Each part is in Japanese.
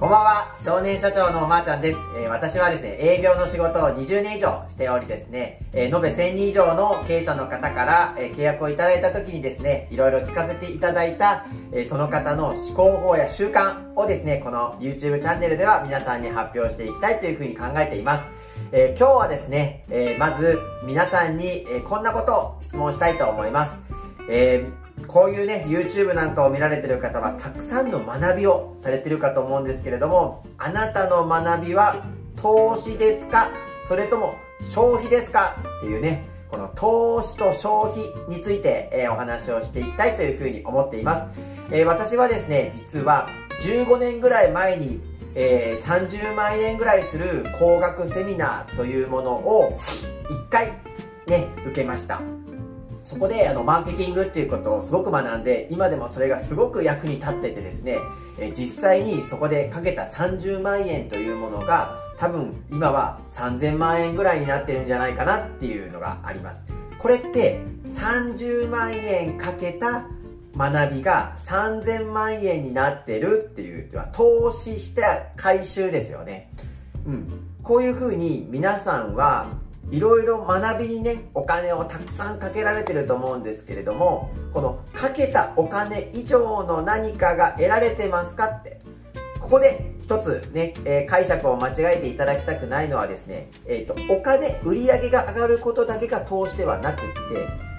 こんばんは、少年社長のおまーちゃんです。えー、私はですね、営業の仕事を20年以上しておりですね、えー、延べ1000人以上の経営者の方から、えー、契約をいただいた時にですね、いろいろ聞かせていただいた、えその方の思考法や習慣をですね、この YouTube チャンネルでは皆さんに発表していきたいというふうに考えています。え今日はですね、えまず皆さんに、えこんなことを質問したいと思います。えこういうね、YouTube なんかを見られてる方はたくさんの学びをされてるかと思うんですけれども、あなたの学びは投資ですか？それとも消費ですか？っていうね、この投資と消費について、えー、お話をしていきたいというふうに思っています。えー、私はですね、実は15年ぐらい前に、えー、30万円ぐらいする高額セミナーというものを1回ね、受けました。そこであのマーケティングっていうことをすごく学んで今でもそれがすごく役に立っててですね、え実際にそこでかけた30万円というものが多分今は3000万円ぐらいになってるんじゃないかなっていうのがあります。これって30万円かけた学びが3000万円になってるっていうは投資した回収ですよね。うん。こういうふうに皆さんはいろいろ学びにねお金をたくさんかけられてると思うんですけれどもこのかけたお金以上の何かが得られてますかってここで一つね、えー、解釈を間違えていただきたくないのはですね、えーと、お金売り上げが上がることだけが投資ではなくって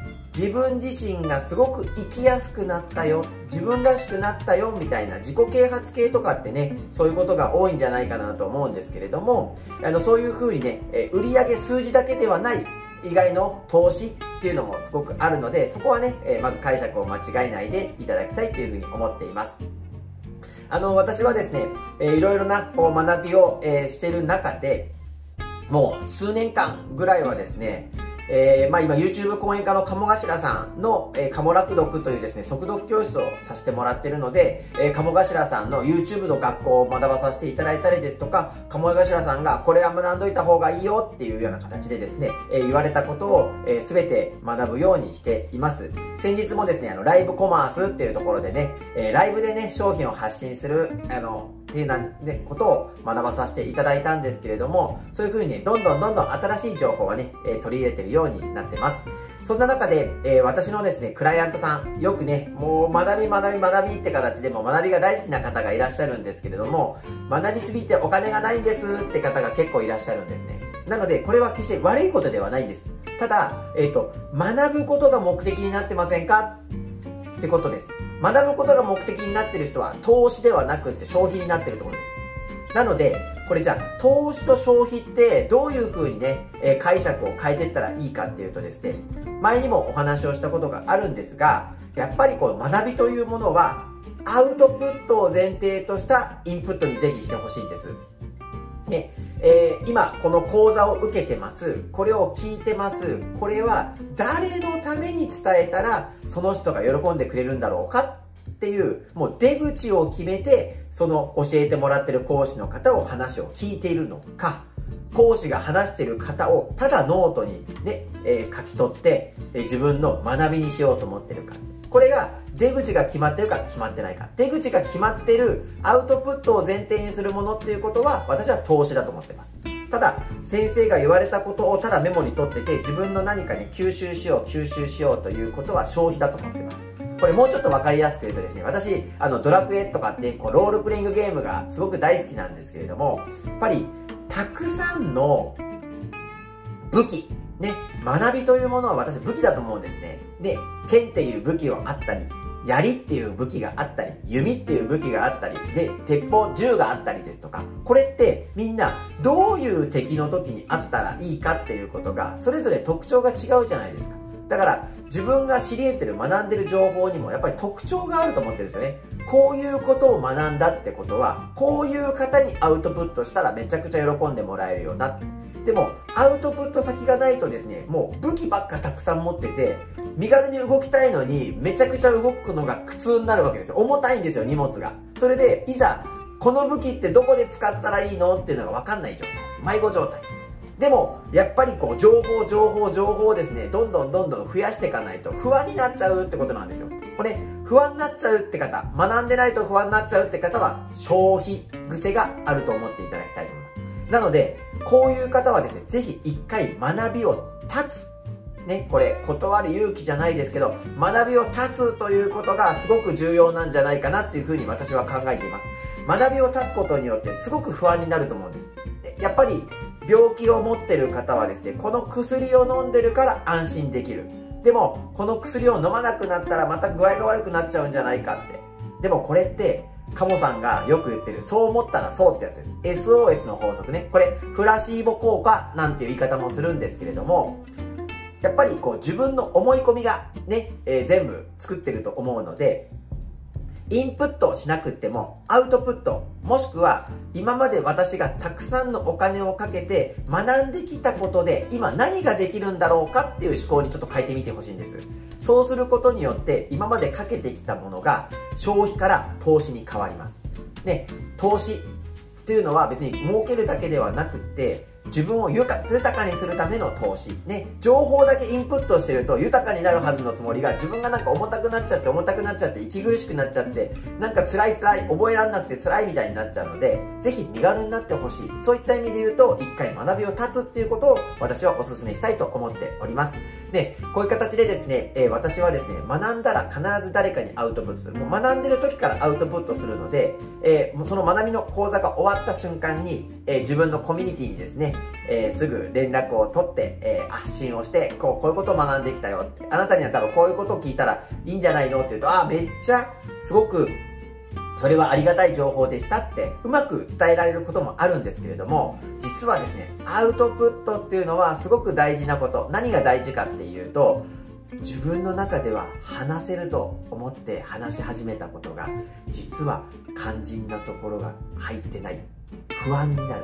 自分自身がすごく生きやすくなったよ自分らしくなったよみたいな自己啓発系とかってねそういうことが多いんじゃないかなと思うんですけれどもあのそういうふうにね、え売上数字だけではない以外の投資っていうのもすごくあるのでそこはね、えまず解釈を間違えないでいただきたいというふうに思っています。あの私はですね、えー、いろいろなこう学びを、え、してる中でもう数年間ぐらいはですねえー、まあ今 YouTube 講演家の鴨頭さんの、えー、鴨楽読というですね、速読教室をさせてもらってるので、えー、鴨頭さんの YouTube の学校を学ばさせていただいたりですとか、鴨頭さんがこれは学んどいた方がいいよっていうような形でですね、えー、言われたことを、えー、全て学ぶようにしています。先日もですね、あの、ライブコマースっていうところでね、えー、ライブでね、商品を発信する、あの、っていうな、ね、ことを学ばさせていただいたんですけれども、そういう風にね、どんどんどんどん新しい情報をね、え取り入れてるようになってます。そんな中で、えー、私のですね、クライアントさん、よくね、もう学び学び学びって形でも学びが大好きな方がいらっしゃるんですけれども、学びすぎてお金がないんですって方が結構いらっしゃるんですね。なので、これは決して悪いことではないんです。ただ、えっ、ー、と、学ぶことが目的になってませんかってことです。学ぶことが目的になってる人は投資ではなくって消費になってるところです。なので、これじゃあ、投資と消費ってどういう風にね、え、解釈を変えていったらいいかっていうとですね、前にもお話をしたことがあるんですが、やっぱりこう学びというものは、アウトプットを前提としたインプットにぜひしてほしいんです。ね、えー、今この講座を受けてます。これを聞いてます。これは誰のために伝えたらその人が喜んでくれるんだろうか？っていうもう出口を決めてその教えてもらってる講師の方を話を聞いているのか？講師が話してる方をただノートにね、えー、書き取って、えー、自分の学びにしようと思ってるか。これが出口が決まってるか決まってないか。出口が決まってるアウトプットを前提にするものっていうことは私は投資だと思ってます。ただ先生が言われたことをただメモに取ってて自分の何かに吸収しよう吸収しようということは消費だと思ってます。これもうちょっと分かりやすく言うとですね私あのドラクエとかってこうロールプレイングゲームがすごく大好きなんですけれどもやっぱりたくさんの武器ね学びというものは私武器だと思うんですねで剣っていう武器をあったり槍っていう武器があったり、弓っていう武器があったり、で、鉄砲、銃があったりですとか、これってみんなどういう敵の時にあったらいいかっていうことが、それぞれ特徴が違うじゃないですか。だから自分が知り得てる学んでる情報にもやっぱり特徴があると思ってるんですよね。こういうことを学んだってことはこういう方にアウトプットしたらめちゃくちゃ喜んでもらえるよな。でもアウトプット先がないとですねもう武器ばっかたくさん持ってて身軽に動きたいのにめちゃくちゃ動くのが苦痛になるわけですよ。重たいんですよ荷物が。それでいざこの武器ってどこで使ったらいいのっていうのが分かんない状態。迷子状態。でもやっぱりこう情報情報情報をですねどんどんどんどん増やしていかないと不安になっちゃうってことなんですよ。これ不安になっちゃうって方学んでないと不安になっちゃうって方は消費癖があると思っていただきたいと思います。なのでこういう方はですねぜひ一回学びを断つ。ね、これ断る勇気じゃないですけど学びを断つということがすごく重要なんじゃないかなっていうふうに私は考えています。学びを断つことによってすごく不安になると思うんです。やっぱり病気を持ってる方はですねこの薬を飲んでるから安心できる。でもこの薬を飲まなくなったらまた具合が悪くなっちゃうんじゃないかって。でもこれってカモさんがよく言ってるそう思ったらそうってやつです。SOS の法則ね。これフラシーボ効果なんていう言い方もするんですけれどもやっぱりこう自分の思い込みがね、えー、全部作ってると思うのでインプットをしなくてもアウトプットもしくは今まで私がたくさんのお金をかけて学んできたことで今何ができるんだろうかっていう思考にちょっと変えてみてほしいんです。そうすることによって今までかけてきたものが消費から投資に変わります。で投資っていうのは別に儲けるだけではなくって自分を豊かにするための投資。ね、情報だけインプットしてると豊かになるはずのつもりが自分がなんか重たくなっちゃって重たくなっちゃって息苦しくなっちゃってなんか辛い辛い覚えられなくて辛いみたいになっちゃうのでぜひ身軽になってほしい。そういった意味で言うと一回学びを立つっていうことを私はお勧めしたいと思っております。で、こういう形でですね、えー、私はですね、学んだら必ず誰かにアウトプットする。もう学んでる時からアウトプットするので、えー、その学びの講座が終わった瞬間に、えー、自分のコミュニティにですね、えすぐ連絡を取って、え発信をして、こう、こういうことを学んできたよ。あなたには多分こういうことを聞いたらいいんじゃないのって言うと、あ、めっちゃすごくそれはありがたい情報でしたってうまく伝えられることもあるんですけれども実はですねアウトプットっていうのはすごく大事なこと。何が大事かっていうと自分の中では話せると思って話し始めたことが実は肝心なところが入ってない。不安になる。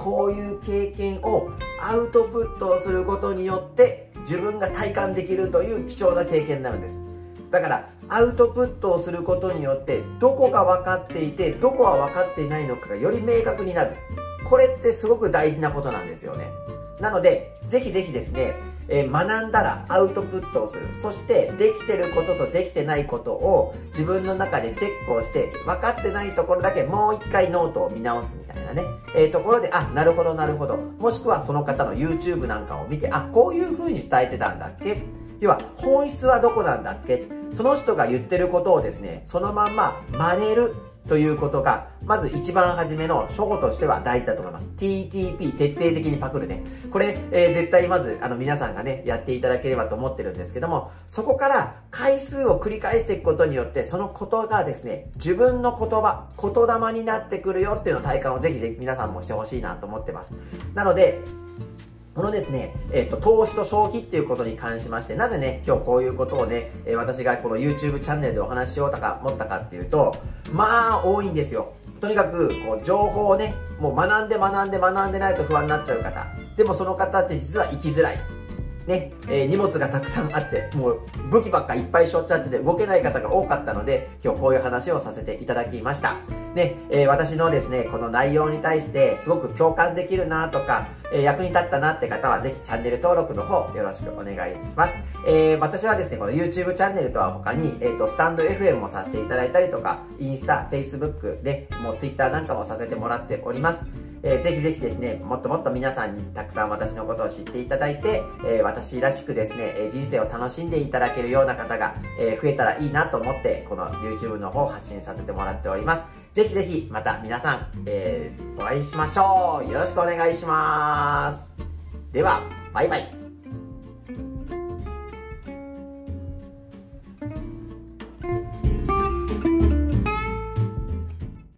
こういう経験をアウトプットをすることによって自分が体感できるという貴重な経験になるんです。だからアウトプットをすることによってどこが分かっていてどこは分かっていないのかがより明確になる。これってすごく大事なことなんですよね。なのでぜひぜひですね、えー、学んだらアウトプットをする。そしてできてることとできてないことを自分の中でチェックをして分かってないところだけもう一回ノートを見直すみたいなね、えー、ところであなるほどなるほど。もしくはその方の YouTube なんかを見てあこういう風に伝えてたんだっけ？要は本質はどこなんだっけ？その人が言ってることをですねそのまんま真似るということがまず一番初めの初歩としては大事だと思います。TTP 徹底的にパクるね。これ、えー、絶対まずあの皆さんがねやっていただければと思ってるんですけどもそこから回数を繰り返していくことによってそのことがですね自分の言葉言霊になってくるよっていうのを体感をぜひぜひ皆さんもしてほしいなと思ってます。なのでこのですね、えっ、と、投資と消費っていうことに関しまして、なぜね、今日こういうことをね、え私がこの YouTube チャンネルでお話ししようとか持ったかっていうと、まあ、多いんですよ。とにかく、こう、情報をね、もう学んで学んで学んでないと不安になっちゃう方。でもその方って実は生きづらい。ね、えー、荷物がたくさんあって、もう武器ばっかいっぱいしょっちゃってて動けない方が多かったので、今日こういう話をさせていただきました。ね、えー、私のですね、この内容に対してすごく共感できるなとか、えー、役に立ったなって方はぜひチャンネル登録の方よろしくお願いします。えー、私はですね、この YouTube チャンネルとは他に、えっ、と、スタンド FM もさせていただいたりとか、インスタ、Facebook で、もう Twitter なんかもさせてもらっております。えー、ぜひぜひですね、もっともっと皆さんにたくさん私のことを知っていただいて、えー、私らしくですね、え人生を楽しんでいただけるような方が、え増えたらいいなと思って、この YouTube の方を発信させてもらっております。ぜひぜひ、また皆さん、えお会いしましょう。よろしくお願いします。では、バイバイ。